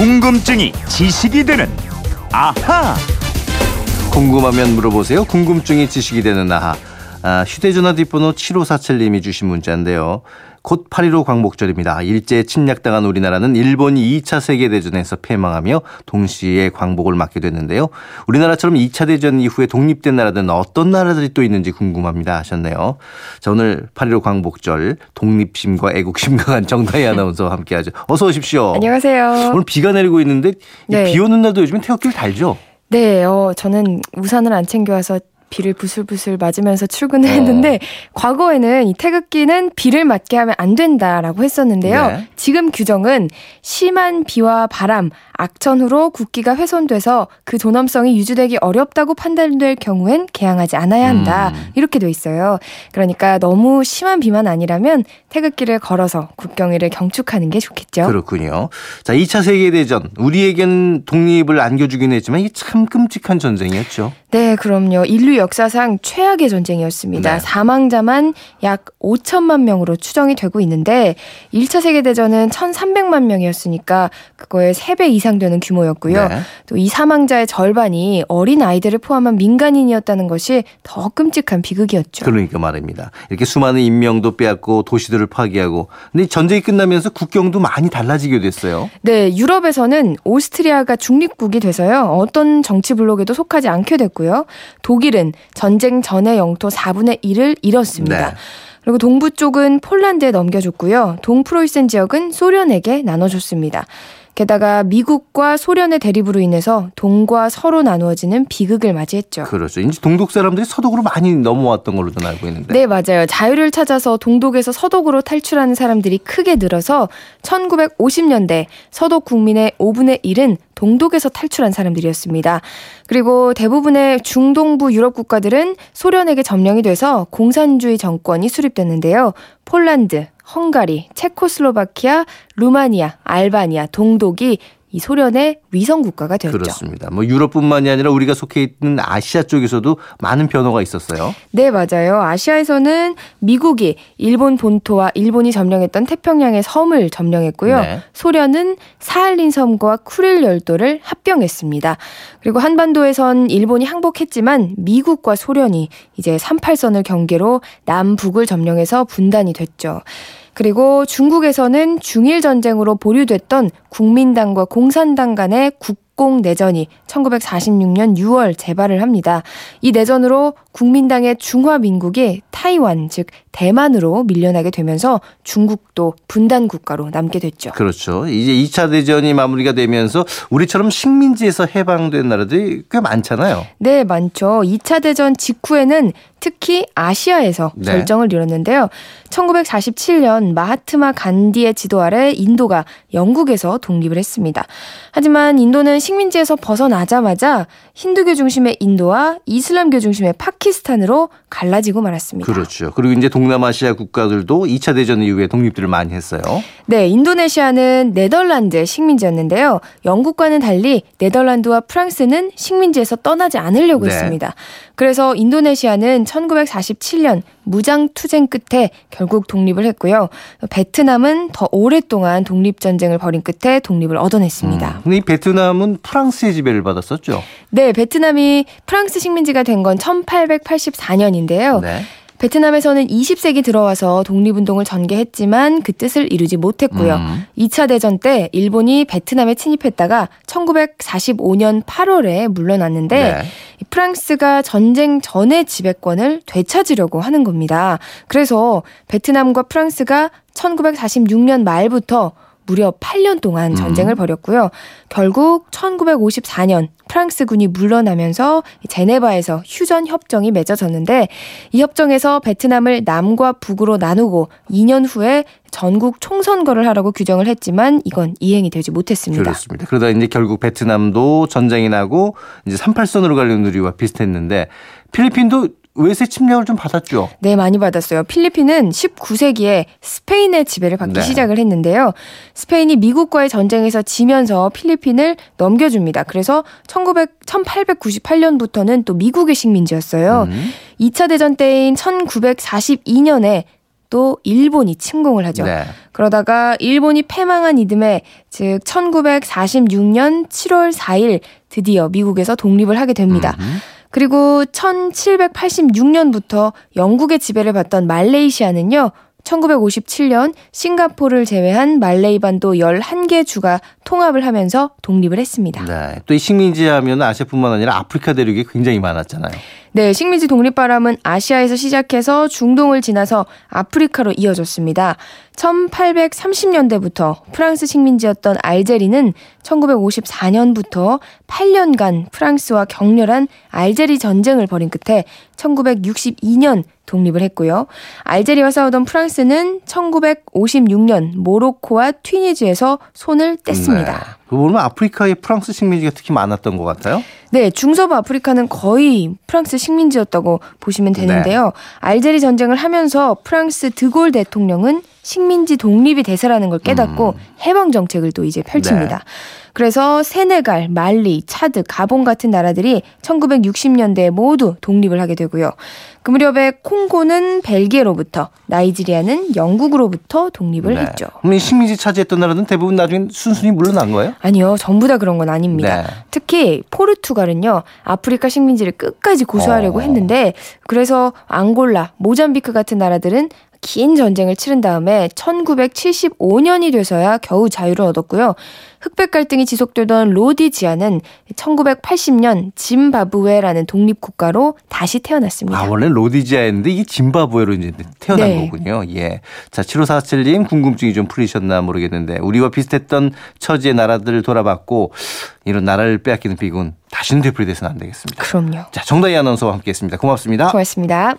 궁금증이 지식이 되는 아하. 궁금하면 물어보세요. 궁금증이 지식이 되는 아하. 아, 휴대전화 뒷번호 7547님이 주신 문자인데요. 곧 8.15 광복절입니다. 일제에 침략당한 우리나라는 일본이 2차 세계대전에서 패망하며 동시에 광복을 맞게 됐는데요. 우리나라처럼 2차 대전 이후에 독립된 나라들은 어떤 나라들이 또 있는지 궁금합니다 하셨네요. 자, 오늘 8.15 광복절 독립심과 애국심 강한 정다희 아나운서와 함께하죠. 어서 오십시오. 안녕하세요. 오늘 비가 내리고 있는데 네. 비 오는 날도 요즘엔 태극기를 달죠? 네, 어, 저는 우산을 안 챙겨와서 비를 부슬부슬 맞으면서 출근을 어. 했는데 과거에는 이 태극기는 비를 맞게 하면 안 된다라고 했었는데요. 네. 지금 규정은 심한 비와 바람, 악천후로 국기가 훼손돼서 그 존엄성이 유지되기 어렵다고 판단될 경우엔 개항하지 않아야 한다. 음. 이렇게 돼 있어요. 그러니까 너무 심한 비만 아니라면 태극기를 걸어서 국경일을 경축하는 게 좋겠죠. 그렇군요. 자, 2차 세계 대전 우리에겐 독립을 안겨주긴 했지만 이게 참 끔찍한 전쟁이었죠. 네, 그럼요. 인류 역사상 최악의 전쟁이었습니다. 네. 사망자만 약 5천만 명으로 추정이 되고 있는데 1차 세계대전은 1,300만 명이었으니까 그거의 3배 이상 되는 규모였고요. 네. 또이 사망자의 절반이 어린 아이들을 포함한 민간인이었다는 것이 더 끔찍한 비극이었죠. 그러니까 말입니다. 이렇게 수많은 인명도 빼앗고 도시들을 파괴하고 근데 전쟁이 끝나면서 국경도 많이 달라지게 됐어요. 네, 유럽에서는 오스트리아가 중립국이 돼서요. 어떤 정치 블록에도 속하지 않게 됐고 있고요. 독일은 전쟁 전의 영토 4분의 1을 잃었습니다. 네. 그리고 동부 쪽은 폴란드에 넘겨줬고요. 동프로이센 지역은 소련에게 나눠줬습니다. 게다가 미국과 소련의 대립으로 인해서 동과 서로 나누어지는 비극을 맞이했죠. 그렇죠. 이제 동독 사람들이 서독으로 많이 넘어왔던 걸로도 알고 있는데. 네, 맞아요. 자유를 찾아서 동독에서 서독으로 탈출하는 사람들이 크게 늘어서 1950년대 서독 국민의 5분의 1은 동독에서 탈출한 사람들이었습니다. 그리고 대부분의 중동부 유럽 국가들은 소련에게 점령이 돼서 공산주의 정권이 수립됐는데요. 폴란드, 헝가리, 체코슬로바키아, 루마니아, 알바니아, 동독이 이 소련의 위성 국가가 되었죠. 그렇습니다. 뭐 유럽뿐만이 아니라 우리가 속해 있는 아시아 쪽에서도 많은 변화가 있었어요. 네, 맞아요. 아시아에서는 미국이 일본 본토와 일본이 점령했던 태평양의 섬을 점령했고요. 네. 소련은 사할린 섬과 쿠릴 열도를 합병했습니다. 그리고 한반도에선 일본이 항복했지만 미국과 소련이 이제 38선을 경계로 남북을 점령해서 분단이 됐죠. 그리고 중국에서는 중일 전쟁으로 보류됐던 국민당과 공산당 간의 국 공 내전이 1946년 6월 재발을 합니다. 이 내전으로 국민당의 중화민국이 타이완, 즉 대만으로 밀려나게 되면서 중국도 분단 국가로 남게 됐죠. 그렇죠. 이제 2차 대전이 마무리가 되면서 우리처럼 식민지에서 해방된 나라들이 꽤 많잖아요. 네, 많죠. 2차 대전 직후에는 특히 아시아에서 네. 결정을 이뤘는데요. 1947년 마하트마 간디의 지도 아래 인도가 영국에서 독립을 했습니다. 하지만 인도는 식민지에서 벗어나자마자 힌두교 중심의 인도와 이슬람교 중심의 파키스탄으로 갈라지고 말았습니다. 그렇죠. 그리고 이제 동남아시아 국가들도 2차 대전 이후에 독립들을 많이 했어요. 네, 인도네시아는 네덜란드의 식민지였는데요. 영국과는 달리 네덜란드와 프랑스는 식민지에서 떠나지 않으려고 네. 했습니다. 그래서 인도네시아는 1947년 무장투쟁 끝에 결국 독립을 했고요. 베트남은 더 오랫동안 독립전쟁을 벌인 끝에 독립을 얻어냈습니다. 음, 근데 이 베트남은 프랑스의 지배를 받았었죠? 네, 베트남이 프랑스 식민지가 된 건 1884년인데요. 네. 베트남에서는 20세기 들어와서 독립운동을 전개했지만 그 뜻을 이루지 못했고요. 음. 2차 대전 때 일본이 베트남에 침입했다가 1945년 8월에 물러났는데 네. 프랑스가 전쟁 전의 지배권을 되찾으려고 하는 겁니다. 그래서 베트남과 프랑스가 1946년 말부터 무려 8년 동안 전쟁을 음. 벌였고요. 결국 1954년 프랑스군이 물러나면서 제네바에서 휴전 협정이 맺어졌는데 이 협정에서 베트남을 남과 북으로 나누고 2년 후에 전국 총선거를 하라고 규정을 했지만 이건 이행이 되지 못했습니다. 그렇습니다. 그러다 이제 결국 베트남도 전쟁이 나고 이제 38선으로 가려는 우리와 비슷했는데 필리핀도 외세 침략을 좀 받았죠. 네, 많이 받았어요. 필리핀은 19세기에 스페인의 지배를 받기 네. 시작을 했는데요. 스페인이 미국과의 전쟁에서 지면서 필리핀을 넘겨줍니다. 그래서 1900, 1898년부터는 또 미국의 식민지였어요. 음. 2차 대전 때인 1942년에 또 일본이 침공을 하죠. 네. 그러다가 일본이 패망한 이듬해 즉 1946년 7월 4일 드디어 미국에서 독립을 하게 됩니다. 음흠. 그리고 1786년부터 영국의 지배를 받던 말레이시아는요. 1957년 싱가포르를 제외한 말레이 반도 11개 주가 통합을 하면서 독립을 했습니다. 네. 또 이 식민지 하면 아시아뿐만 아니라 아프리카 대륙이 굉장히 많았잖아요. 네, 식민지 독립바람은 아시아에서 시작해서 중동을 지나서 아프리카로 이어졌습니다. 1830년대부터 프랑스 식민지였던 알제리는 1954년부터 8년간 프랑스와 격렬한 알제리 전쟁을 벌인 끝에 1962년 독립을 했고요. 알제리와 싸우던 프랑스는 1956년 모로코와 튀니지에서 손을 뗐습니다. 네. 보면 아프리카에 프랑스 식민지가 특히 많았던 것 같아요. 네, 중서부 아프리카는 거의 프랑스 식민지였다고 보시면 되는데요. 네. 알제리 전쟁을 하면서 프랑스 드골 대통령은 식민지 독립이 대세라는 걸 깨닫고 음. 해방 정책을 또 이제 펼칩니다. 네. 그래서 세네갈, 말리, 차드, 가봉 같은 나라들이 1960년대에 모두 독립을 하게 되고요. 그 무렵에 콩고는 벨기에로부터, 나이지리아는 영국으로부터 독립을 네. 했죠. 그럼 식민지 차지했던 나라는 대부분 나중에 순순히 물러난 거예요? 아니요. 전부 다 그런 건 아닙니다. 네. 특히 포르투갈은요. 아프리카 식민지를 끝까지 고수하려고 어. 했는데 그래서 앙골라, 모잠비크 같은 나라들은 긴 전쟁을 치른 다음에 1975년이 돼서야 겨우 자유를 얻었고요. 흑백 갈등이 지속되던 로디지아는 1980년 짐바브웨라는 독립국가로 다시 태어났습니다. 아, 원래 로디지아였는데 이게 짐바브웨로 이제 태어난 네. 거군요. 예. 자, 7547님 궁금증이 좀 풀리셨나 모르겠는데 우리와 비슷했던 처지의 나라들을 돌아봤고 이런 나라를 빼앗기는 비군 다시는 되풀이돼서는 안 되겠습니다. 그럼요. 자, 정다희 아나운서와 함께 했습니다. 고맙습니다. 고맙습니다.